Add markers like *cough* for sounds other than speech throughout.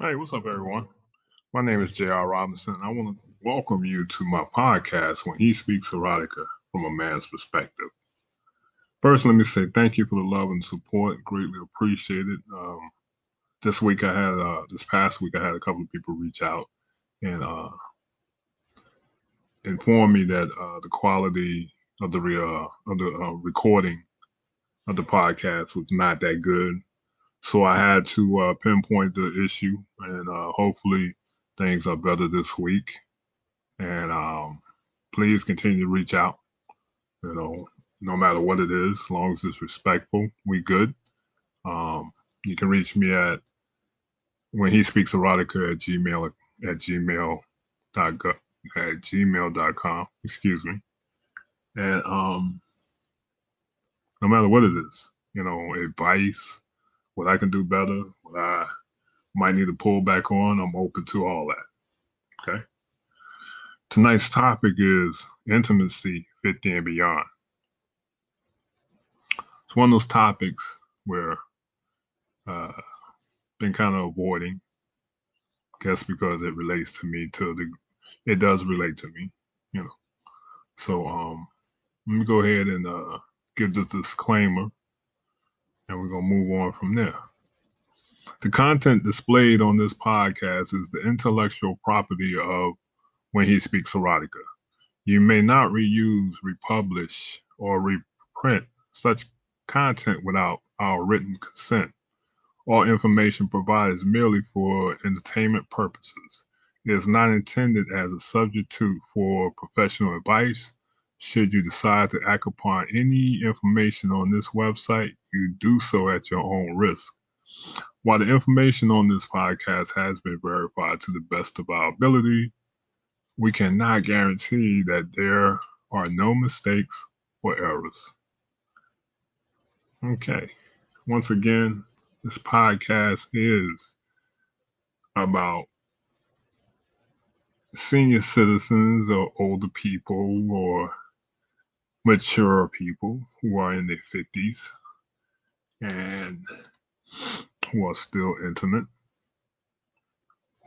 Hey, what's up, everyone? My name is J.R. Robinson. I want to welcome you to my podcast when he speaks erotica from a man's perspective. First, let me say thank you for the love and support. Greatly appreciated. Um, this week, I had uh, this past week, I had a couple of people reach out and uh, inform me that uh, the quality of the uh, of the uh, recording of the podcast was not that good. So I had to uh, pinpoint the issue, and uh, hopefully things are better this week. And um, please continue to reach out. You know, no matter what it is, as long as it's respectful, we good. Um, you can reach me at when he speaks erotica at gmail at gmail dot at gmail.com excuse me and um no matter what it is you know advice what I can do better, what I might need to pull back on, I'm open to all that. Okay. Tonight's topic is intimacy 50 and beyond. It's one of those topics where uh been kind of avoiding. I Guess because it relates to me to the it does relate to me, you know. So um let me go ahead and uh give this disclaimer and we're going to move on from there. The content displayed on this podcast is the intellectual property of When He Speaks Erotica. You may not reuse, republish, or reprint such content without our written consent. All information provided is merely for entertainment purposes. It is not intended as a substitute for professional advice should you decide to act upon any information on this website, you do so at your own risk. While the information on this podcast has been verified to the best of our ability, we cannot guarantee that there are no mistakes or errors. Okay. Once again, this podcast is about senior citizens or older people or mature people who are in their 50s and who are still intimate,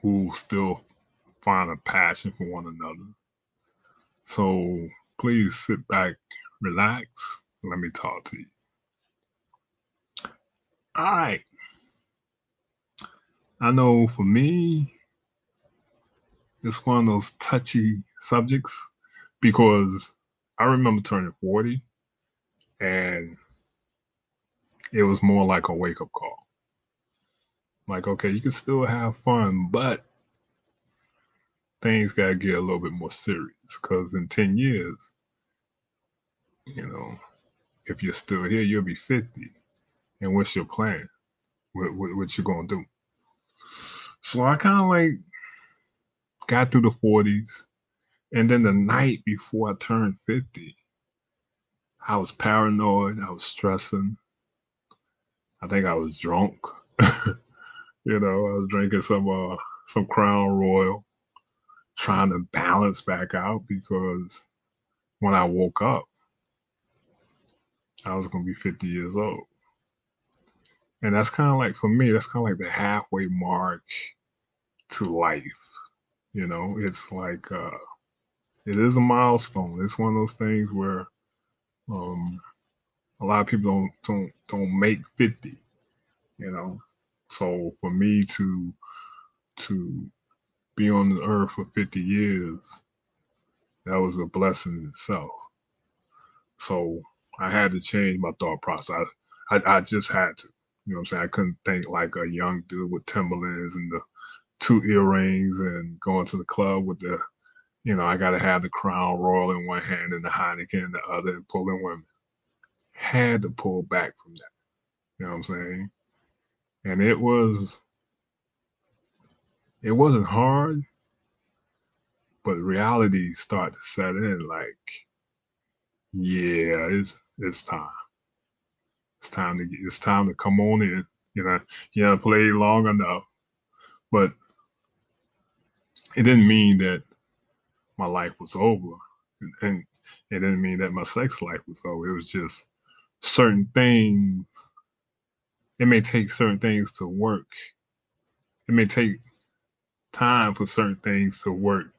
who still find a passion for one another. So please sit back, relax, let me talk to you. All right. I know for me, it's one of those touchy subjects because I remember turning 40 and it was more like a wake up call. Like, okay, you can still have fun, but things got to get a little bit more serious because in 10 years, you know, if you're still here, you'll be 50. And what's your plan? What, what, what you going to do? So I kind of like got through the 40s and then the night before I turned 50, I was paranoid. I was stressing. I think I was drunk. *laughs* you know, I was drinking some uh some Crown Royal, trying to balance back out because when I woke up, I was gonna be 50 years old. And that's kind of like for me, that's kind of like the halfway mark to life. You know, it's like uh it is a milestone. It's one of those things where um, a lot of people don't don't don't make 50, you know. So for me to to be on the earth for 50 years, that was a blessing in itself. So I had to change my thought process. I, I, I just had to. You know what I'm saying? I couldn't think like a young dude with Timberlands and the two earrings and going to the club with the you know, I got to have the Crown Royal in one hand and the Heineken in the other and pulling women. Had to pull back from that. You know what I'm saying? And it was, it wasn't hard, but reality started to set in like, yeah, it's, it's time. It's time to, it's time to come on in. You know, you know, play long enough, but it didn't mean that my life was over. And, and it didn't mean that my sex life was over. It was just certain things. It may take certain things to work it may take time for certain things to work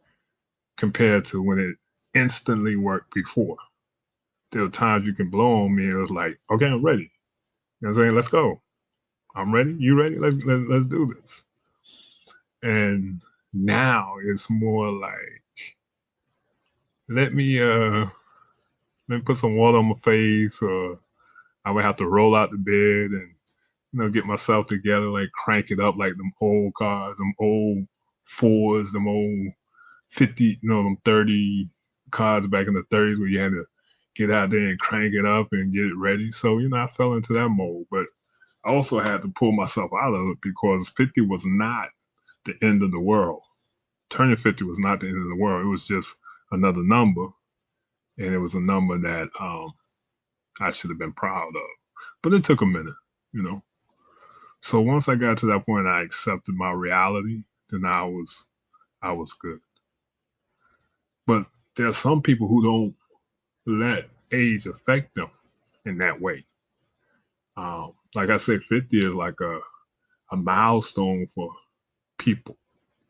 compared to when it instantly worked before. There were times you can blow on me. It was like, okay, I'm ready. You know what I'm saying? Let's go. I'm ready. You ready? Let's let, us let us do this. And now it's more like, let me uh let me put some water on my face, or I would have to roll out the bed and you know get myself together, like crank it up like them old cars, them old fours, them old fifty, you know, them thirty cars back in the thirties where you had to get out there and crank it up and get it ready. So you know, I fell into that mold. but I also had to pull myself out of it because 50 was not the end of the world. Turning 50 was not the end of the world. It was just another number. And it was a number that um, I should have been proud of. But it took a minute, you know. So once I got to that point, I accepted my reality. Then I was, I was good. But there are some people who don't let age affect them in that way. Um, like I said, 50 is like a, a milestone for people,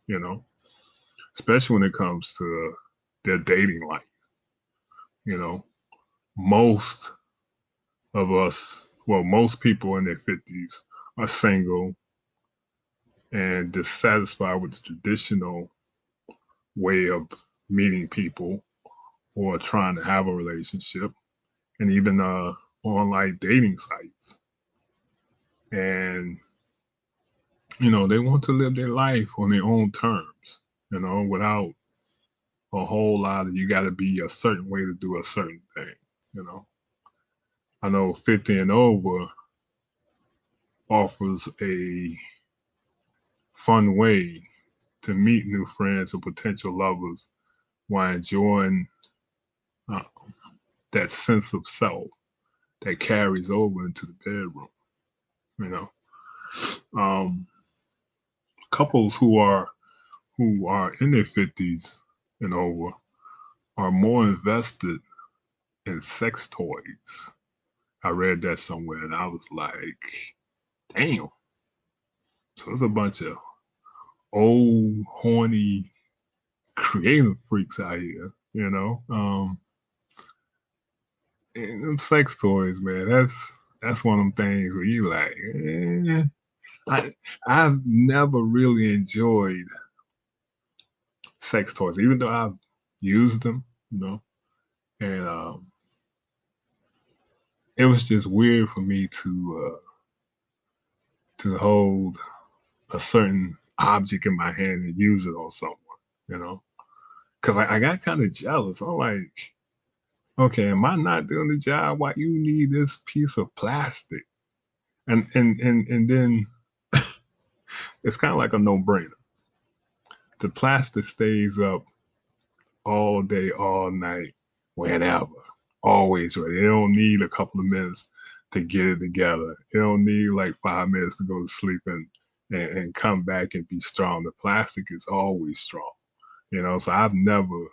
you know, especially when it comes to their dating life. You know, most of us, well, most people in their 50s are single and dissatisfied with the traditional way of meeting people or trying to have a relationship and even uh, online dating sites and you know they want to live their life on their own terms you know without a whole lot of you got to be a certain way to do a certain thing you know? I know 50 and over offers a fun way to meet new friends or potential lovers while enjoying uh, that sense of self that carries over into the bedroom you know? Um couples who are who are in their 50s and over are more invested in sex toys i read that somewhere and i was like damn so there's a bunch of old horny creative freaks out here you know um and them sex toys man that's that's one of them things where you like, eh. I I've never really enjoyed sex toys, even though I've used them, you know, and um, it was just weird for me to uh, to hold a certain object in my hand and use it on someone, you know, because I, I got kind of jealous. I'm like, okay, am I not doing the job? Why you need this piece of plastic? And and and and then *laughs* it's kind of like a no-brainer. The plastic stays up all day, all night, whenever, always ready. It don't need a couple of minutes to get it together. It don't need like five minutes to go to sleep and, and, and come back and be strong. The plastic is always strong. You know, so I've never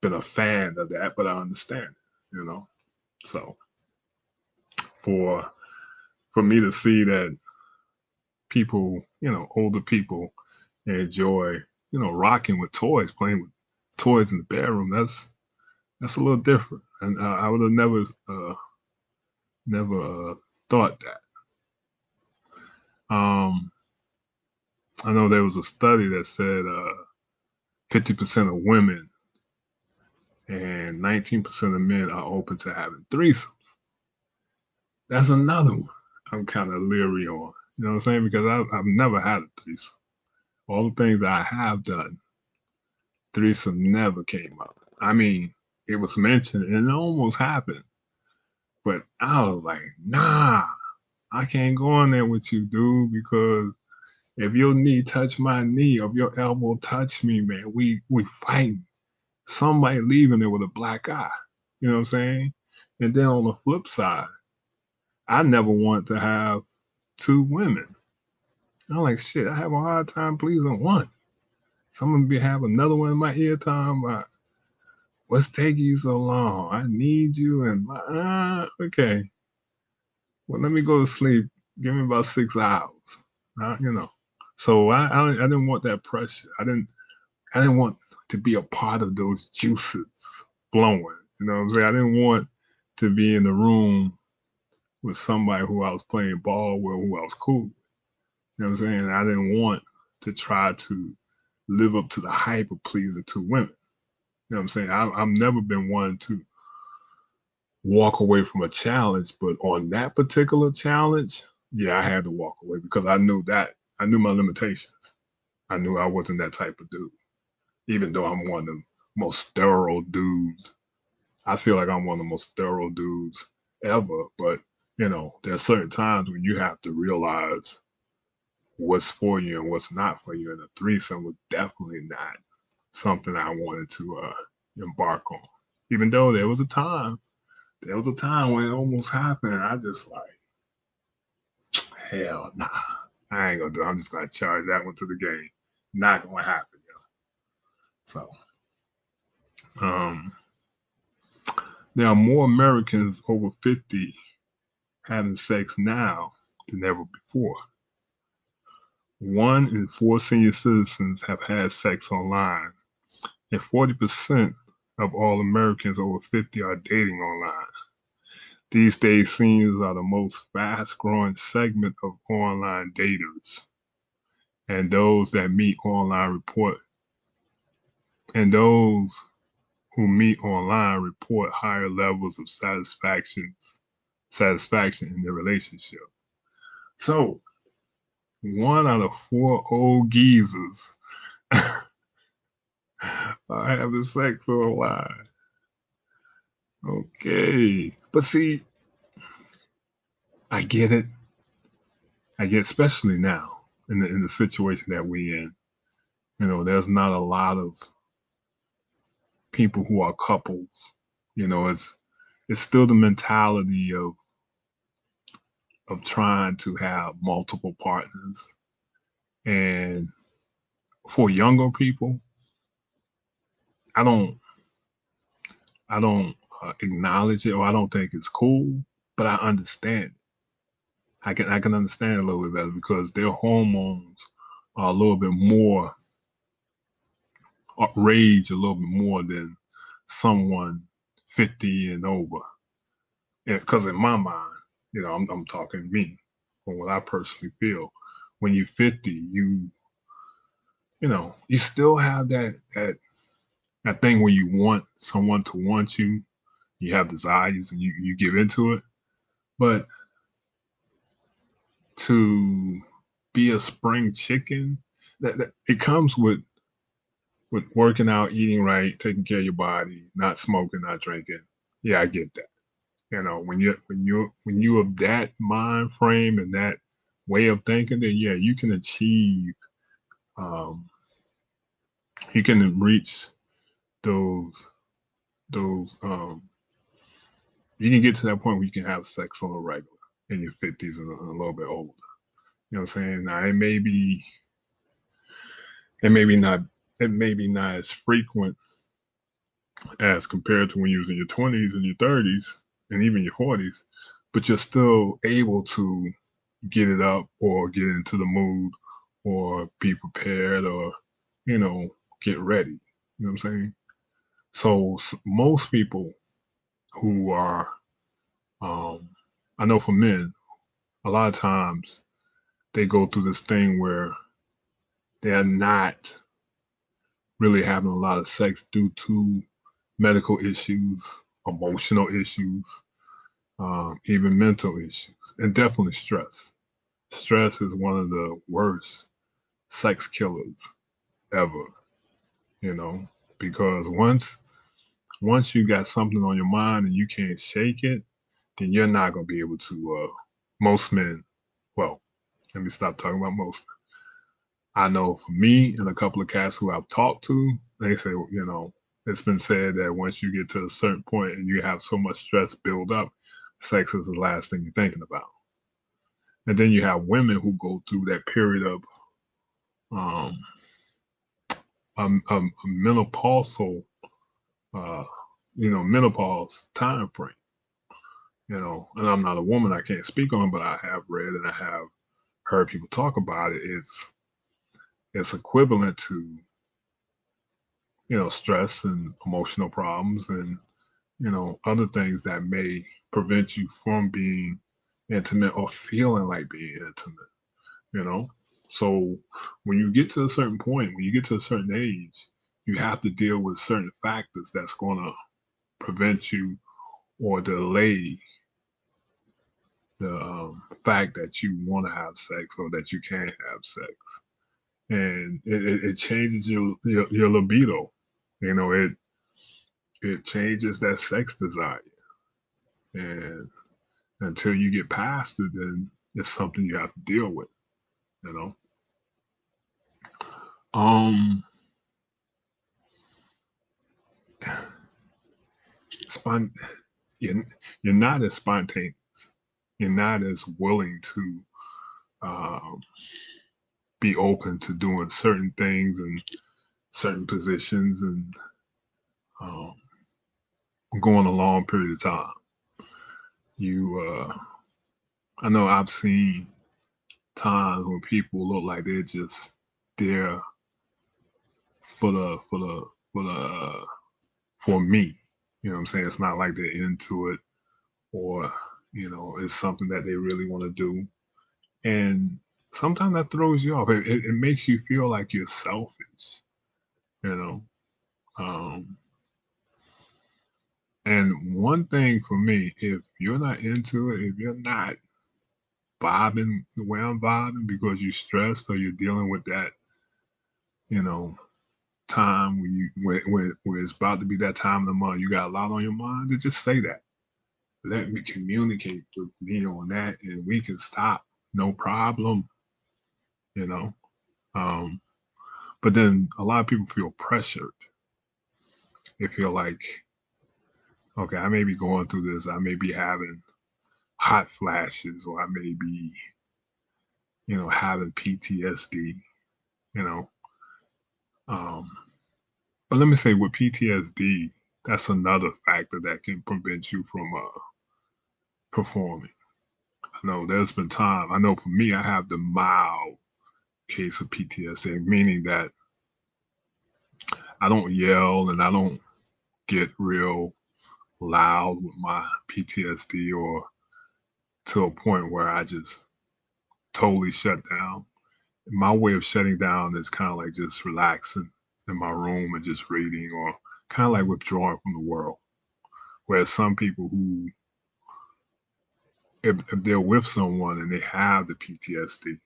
been a fan of that, but I understand it, you know. So for for me to see that people, you know, older people enjoy, you know, rocking with toys, playing with toys in the bedroom, that's that's a little different. And uh, I would have never uh never uh, thought that. Um I know there was a study that said uh 50% of women and 19% of men are open to having threesomes. That's another one I'm kind of leery on. You know what I'm saying? Because I've, I've never had a threesome. All the things I have done, threesome never came up. I mean, it was mentioned and it almost happened. But I was like, nah, I can't go in there with you, dude, because if your knee touch my knee, or if your elbow touch me, man, we we fighting somebody leaving there with a black eye. You know what I'm saying? And then on the flip side, I never want to have two women. I'm like, shit, I have a hard time pleasing one. So I'm gonna be have another one in my ear time what's taking you so long? I need you and my uh, okay. Well, let me go to sleep. Give me about six hours. Uh, you know. So I, I I didn't want that pressure. I didn't I didn't want to be a part of those juices blowing. You know what I'm saying? I didn't want to be in the room with somebody who I was playing ball with, who I was cool. Know what I'm saying? I didn't want to try to live up to the hype of pleasing two women. You know what I'm saying? I, I've never been one to walk away from a challenge, but on that particular challenge, yeah, I had to walk away because I knew that I knew my limitations. I knew I wasn't that type of dude, even though I'm one of the most thorough dudes. I feel like I'm one of the most thorough dudes ever, but you know, there are certain times when you have to realize what's for you and what's not for you. And a threesome was definitely not something I wanted to uh, embark on. Even though there was a time, there was a time when it almost happened. I just like, hell nah, I ain't gonna do. It. I'm just gonna charge that one to the game. Not gonna happen, yo. So, um, there are more Americans over 50 having sex now than ever before. One in four senior citizens have had sex online, and 40% of all Americans over 50 are dating online. These days, seniors are the most fast growing segment of online daters. And those that meet online report, and those who meet online report higher levels of satisfactions satisfaction in their relationship. So, one out of four old geezers are having sex online. Okay. But see, I get it. I get, especially now in the in the situation that we in. You know, there's not a lot of people who are couples. You know, it's it's still the mentality of of trying to have multiple partners. And for younger people, I don't I don't uh, acknowledge it or I don't think it's cool, but I understand. I can I can understand a little bit better because their hormones are a little bit more uh, rage a little bit more than someone 50 and over. Because in my mind, you know, I'm, I'm talking me from what I personally feel. When you're 50, you, you know, you still have that that that thing where you want someone to want you. You have desires and you you give into it, but to be a spring chicken, that, that it comes with with working out, eating right, taking care of your body, not smoking, not drinking. Yeah, I get that. You know, when you when you when you have that mind frame and that way of thinking, then yeah, you can achieve. Um, you can reach those those. Um, you can get to that point where you can have sex on a regular in your fifties and a, a little bit older. You know what I'm saying? Now it may be it may be not it may be not as frequent as compared to when you was in your 20s and your 30s and even your 40s, but you're still able to get it up or get into the mood or be prepared or, you know, get ready. You know what I'm saying? So most people who are, um, I know for men, a lot of times they go through this thing where they're not really having a lot of sex due to medical issues emotional issues, um, even mental issues, and definitely stress. Stress is one of the worst sex killers ever, you know, because once once you got something on your mind and you can't shake it, then you're not gonna be able to. Uh, most men, well, let me stop talking about most. I know for me and a couple of cats who I've talked to, they say, you know, it's been said that once you get to a certain point and you have so much stress build up, sex is the last thing you're thinking about. And then you have women who go through that period of um, a, a, a menopausal, uh, you know, menopause time frame. You know, and I'm not a woman, I can't speak on, but I have read and I have heard people talk about it. It's it's equivalent to you know stress and emotional problems and you know other things that may prevent you from being intimate or feeling like being intimate you know? So when you get to a certain point when you get to a certain age you have to deal with certain factors that's going to prevent you or delay the um, fact that you want to have sex or that you can have sex. And it, it changes your, your, your libido you know it it changes that sex desire. And until you get past it then it's something you have to deal with you know? Um spon- you're, you're not as spontaneous. You're not as willing to um, be open to doing certain things and certain positions and um, going a long period of time. You, uh, I know I've seen times when people look like they're just there for the for the for the uh, for me. You know what I'm saying? It's not like they're into it or you know it's something that they really want to do, and sometimes that throws you off. It, it, it makes you feel like you're selfish. You know. Um, and one thing for me, if you're not into it, if you're not vibing the way I'm vibing because you're stressed or you're dealing with that, you know, time when you when, when, when it's about to be that time of the month, you got a lot on your mind, to just say that. Let me communicate with me on that and we can stop. No problem. You know. Um, but then a lot of people feel pressured. They feel like okay, I may be going through this. I may be having hot flashes, or I may be, you know, having PTSD, you know. Um, but let me say with PTSD, that's another factor that can prevent you from uh, performing. I know there's been time, I know for me, I have the mild case of PTSD, meaning that I don't yell and I don't get real loud with my PTSD or to a point where I just totally shut down. My way of shutting down is kind of like just relaxing in my room and just reading or kind of like withdrawing from the world. Whereas some people who, if, if they're with someone and they have the PTSD,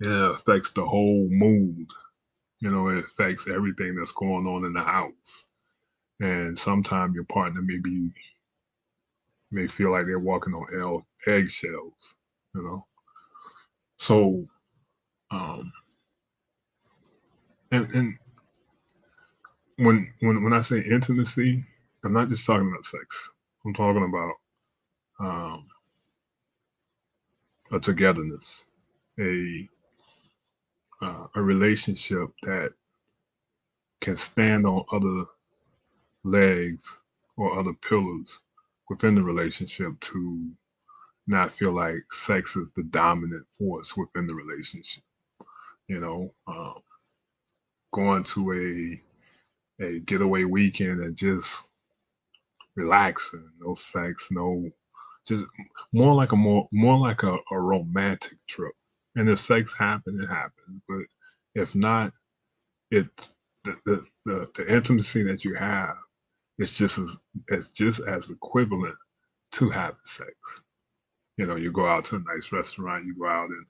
then it affects the whole mood. You know, it affects everything that's going on in the house. And sometimes your partner may be may feel like they're walking on eggshells, you know. So, um, and and when when when I say intimacy, I'm not just talking about sex. I'm talking about um, a togetherness, a uh, a relationship that can stand on other legs or other pillars within the relationship to not feel like sex is the dominant force within the relationship. You know, um, going to a a getaway weekend and just relaxing, no sex, no, just more like a more more like a, a romantic trip. And if sex happens, it happens. But if not, it's the, the the, the intimacy that you have it's just as it's just as equivalent to having sex. You know, you go out to a nice restaurant, you go out and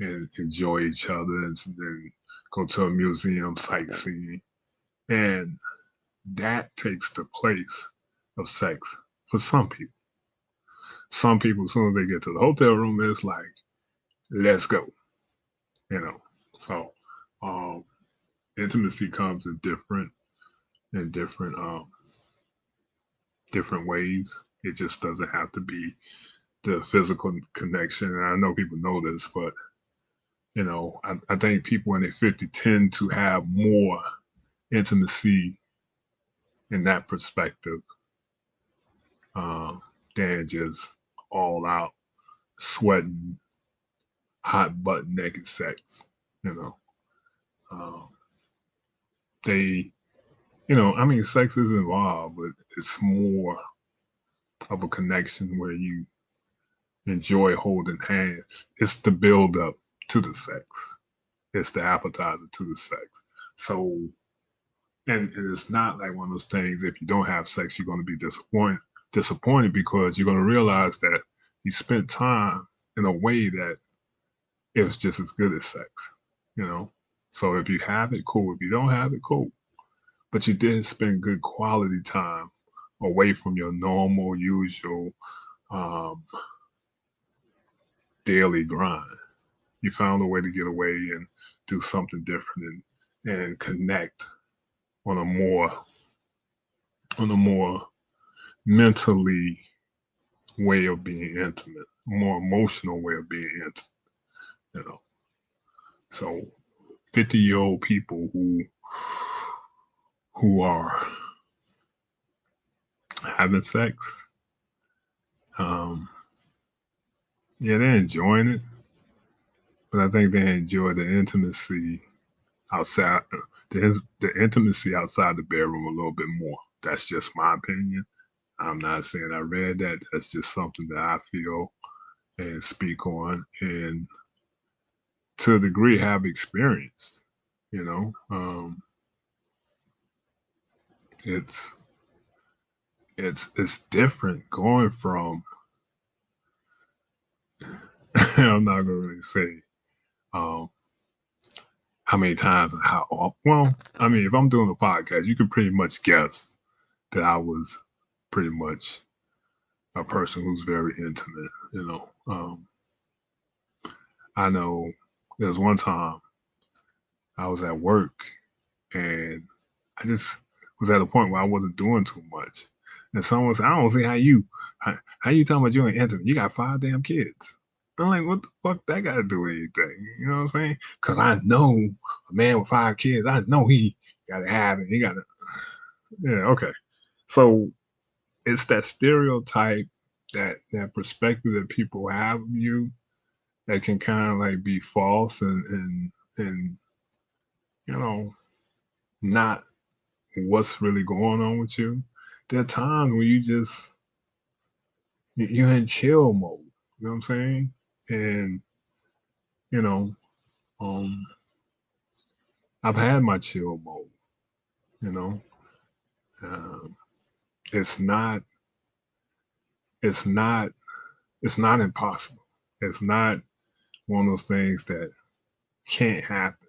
and enjoy each other, and then go to a museum, sightseeing, and that takes the place of sex for some people. Some people, as soon as they get to the hotel room, it's like, let's go. You know, so um, intimacy comes in different in different um, different ways. It just doesn't have to be the physical connection. And I know people know this, but you know, I, I think people in their 50 tend to have more intimacy in that perspective um, than just all out sweating, hot butt naked sex, you know. Um, they, you know, I mean, sex is involved, but it's more of a connection where you enjoy holding hands. It's the build up to the sex. It's the appetizer to the sex. So, and, and it's not like one of those things. If you don't have sex, you're going to be disappointed. Disappointed because you're going to realize that you spent time in a way that it's just as good as sex. You know. So if you have it, cool. If you don't have it, cool. But you did spend good quality time away from your normal, usual um, daily grind. You found a way to get away and do something different and, and connect on a more on a more mentally way of being intimate, more emotional way of being intimate. You know. So 50 year old people who who are having sex um yeah they're enjoying it but i think they enjoy the intimacy outside the, the intimacy outside the bedroom a little bit more. That's just my opinion. I'm not saying i read that. That's just something that i feel and speak on. And to a degree have experienced you know um it's it's it's different going from *laughs* i'm not gonna really say um how many times and how often well i mean if i'm doing a podcast you can pretty much guess that i was pretty much a person who's very intimate you know um i know there was one time I was at work and I just was at a point where I wasn't doing too much. And someone said, I don't see how you how, how you talking about you ain't intimate. You got five damn kids. I'm like, what the fuck that got to do with anything? You know what I'm saying? Because I know a man with five kids, I know he got to have it. He got to, yeah, okay. So it's that stereotype, that that perspective that people have of you that can kind of like be false and and and you know not what's really going on with you. There are times when you just you're in chill mode. You know what I'm saying? And you know, um, I've had my chill mode. You know, um, it's not. It's not. It's not impossible. It's not one of those things that can't happen,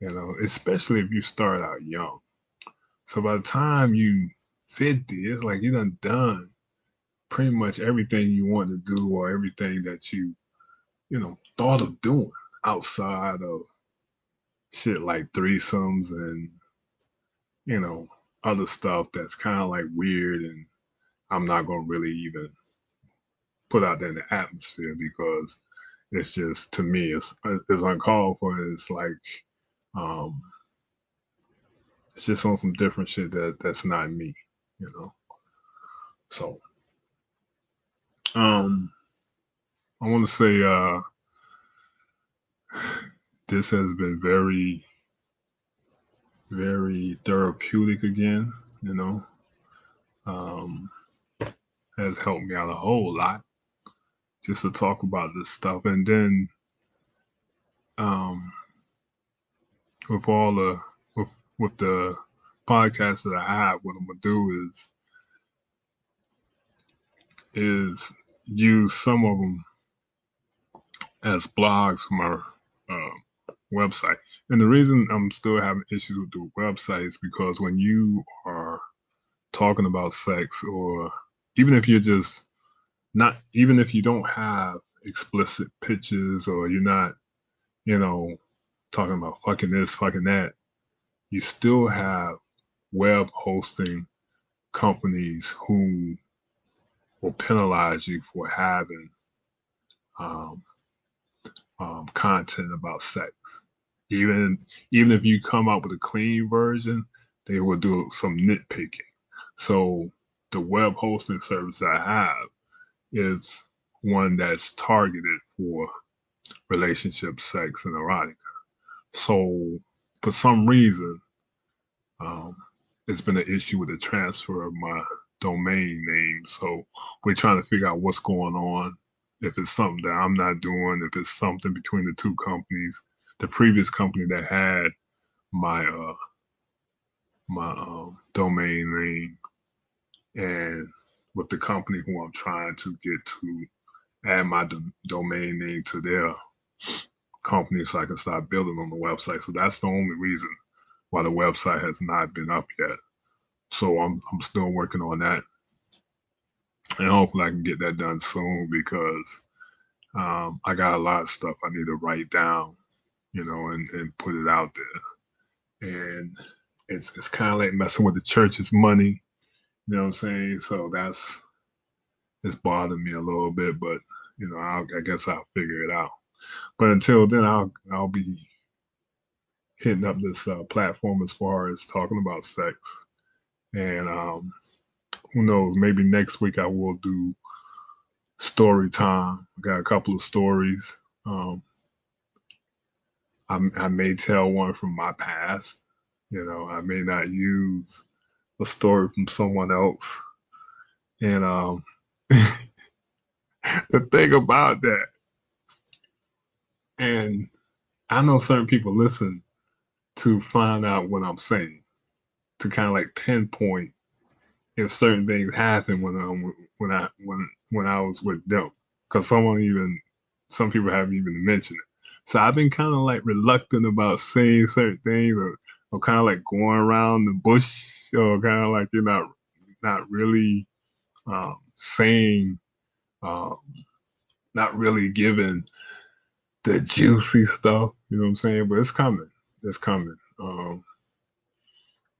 you know, especially if you start out young. So by the time you 50, it's like you done done pretty much everything you want to do or everything that you, you know, thought of doing outside of shit like threesomes and, you know, other stuff that's kind of like weird and I'm not to really even put out there in the atmosphere because it's just to me it's it's uncalled for. It's like um it's just on some different shit that that's not me, you know. So um I want to say uh *sighs* this has been very very therapeutic again, you know. Um has helped me out a whole lot just to talk about this stuff. And then um, with all the with with the podcasts that I have, what I'm gonna do is is use some of them as blogs from our uh, website. And the reason I'm still having issues with the website is because when you are talking about sex, or even if you're just not even if you don't have explicit pictures or you're not, you know, talking about fucking this, fucking that, you still have web hosting companies who will penalize you for having um, um, content about sex. Even even if you come up with a clean version, they will do some nitpicking. So the web hosting service I have is one that's targeted for relationship, sex, and erotica. So for some reason, um, it's been an issue with the transfer of my domain name. So we're trying to figure out what's going on. If it's something that I'm not doing, if it's something between the two companies, the previous company that had my uh my um, domain name and with the company who I'm trying to get to add my do- domain name to their company so I can start building on the website. So that's the only reason why the website has not been up yet. So I'm I'm still working on that. And hopefully I can get that done soon because um, I got a lot of stuff I need to write down, you know, and, and put it out there. And it's it's kind of like messing with the church's money, you know what I'm saying? So that's it's bothering me a little bit, but you know, I'll, I guess I'll figure it out. But until then, I'll I'll be hitting up this uh, platform as far as talking about sex, and um, who knows, maybe next week I will do story time. I got a couple of stories. Um, I, I may tell one from my past. You know, I may not use a story from someone else. And um, *laughs* the thing about that, and I know certain people listen to find out what I'm saying, to kind of like pinpoint if certain things happen when I'm when I when when I was with them, because someone even some people haven't even mentioned it. So I've been kind of like reluctant about saying certain things, or, or kind of like going around the bush, or kind of like you're not not really um, saying, um, not really giving the juicy stuff. You know what I'm saying? But it's coming. It's coming. Um,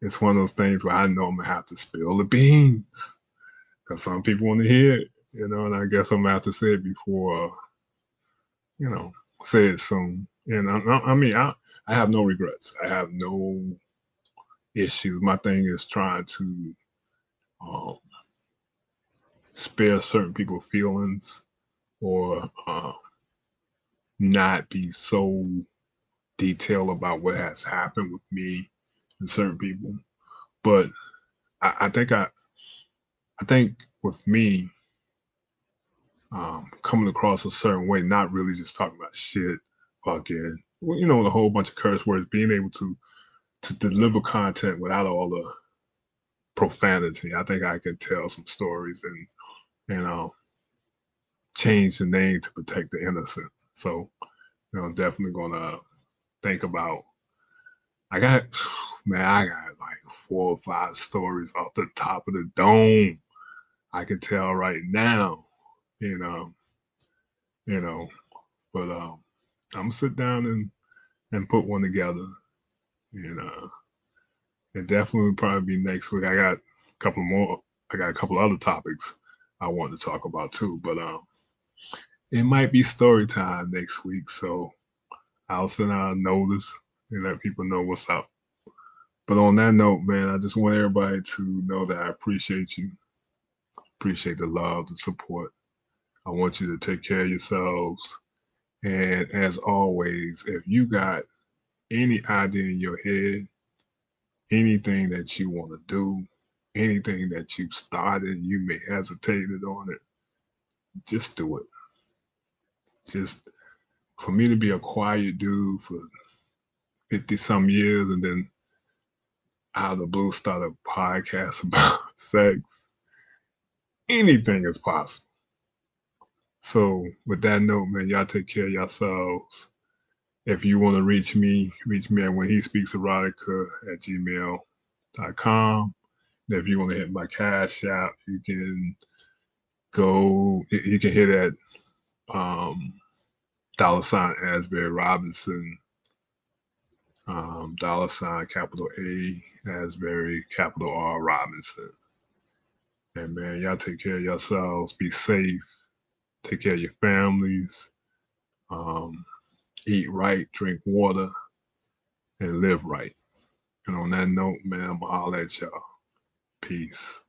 it's one of those things where I know I'm gonna have to spill the beans because some people want to hear it, you know, and I guess I'm gonna have to say it before, uh, you know, say it soon. And I, I mean, I I have no regrets. I have no issues. My thing is trying to um, spare certain people feelings or uh, not be so detailed about what has happened with me and certain people. But I, I think I I think with me um, coming across a certain way, not really just talking about shit, fucking, you know, with a whole bunch of curse words, being able to to deliver content without all the profanity. I think I can tell some stories and you know change the name to protect the innocent. So, you know, definitely gonna think about. I got *sighs* man, I got like four or five stories off the top of the dome. I can tell right now, you know, you know, but um, I'm gonna sit down and and put one together, and uh, it definitely will probably be next week. I got a couple more. I got a couple other topics I want to talk about too, but um, it might be story time next week. So I'll send out a notice and let people know what's up. But on that note, man, I just want everybody to know that I appreciate you. Appreciate the love, the support. I want you to take care of yourselves. And as always, if you got any idea in your head, anything that you want to do, anything that you've started, you may hesitated on it, just do it. Just for me to be a quiet dude for 50 some years and then out of the blue start a podcast *laughs* about sex, anything is possible. So with that note, man, y'all take care of yourselves. If you want to reach me, reach me at when he speaks erotica at gmail.com. If you want to hit my cash app, you can go, you can hit at um, dollar sign Asbury Robinson, um, dollar sign capital A Asbury capital R Robinson. And man, y'all take care of yourselves. Be safe. Take care of your families. Um, eat right, drink water, and live right. And on that note, man, to holler at y'all. Peace.